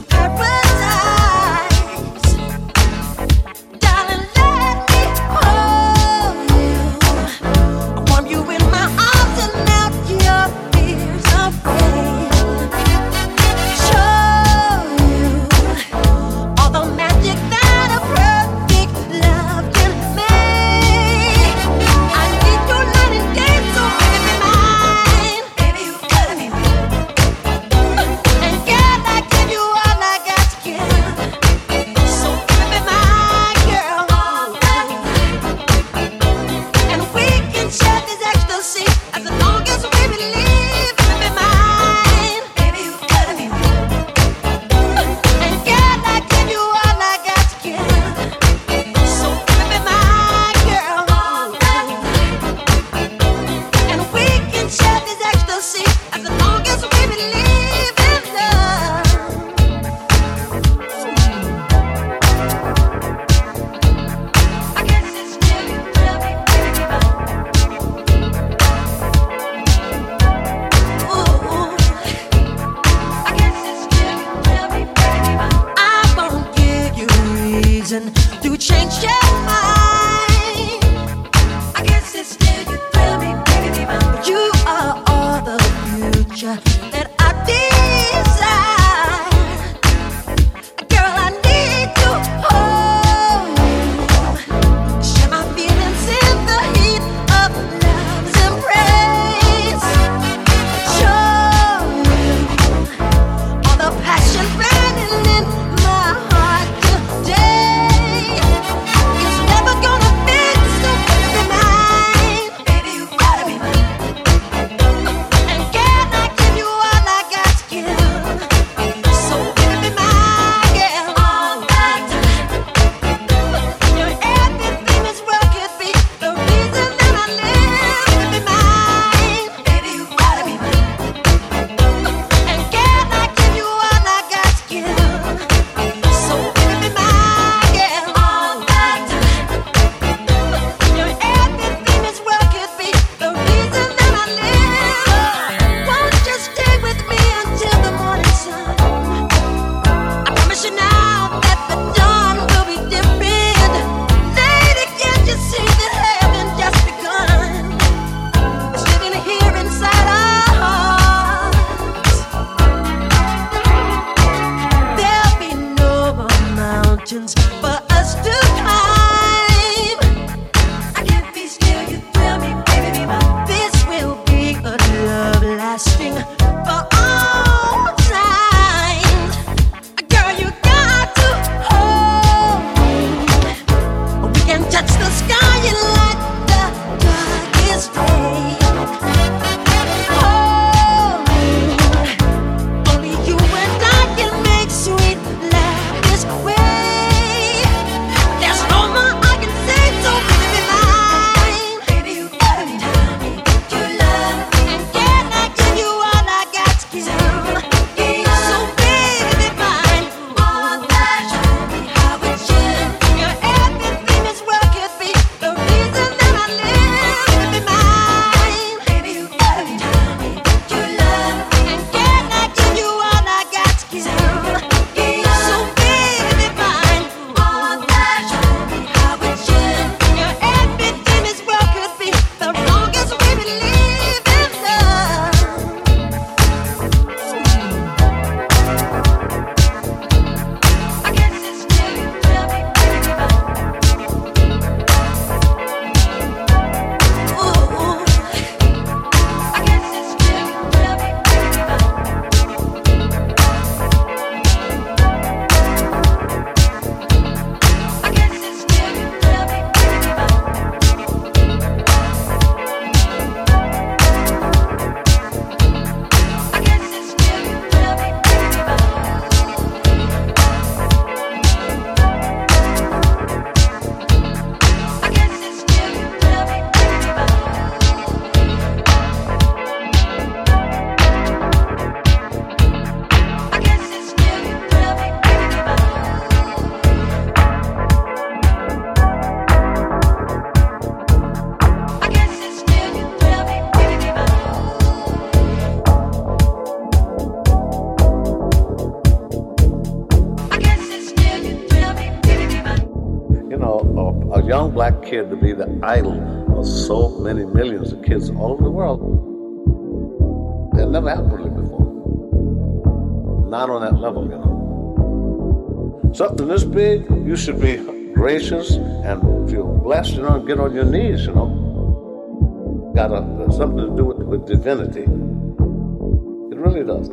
to ever attention. touch the sky. Kid to be the idol of so many millions of kids all over the world. That never happened really before. Not on that level, you know. Something this big, you should be gracious and feel blessed, you know, and get on your knees, you know. Got a, something to do with, with divinity. It really does.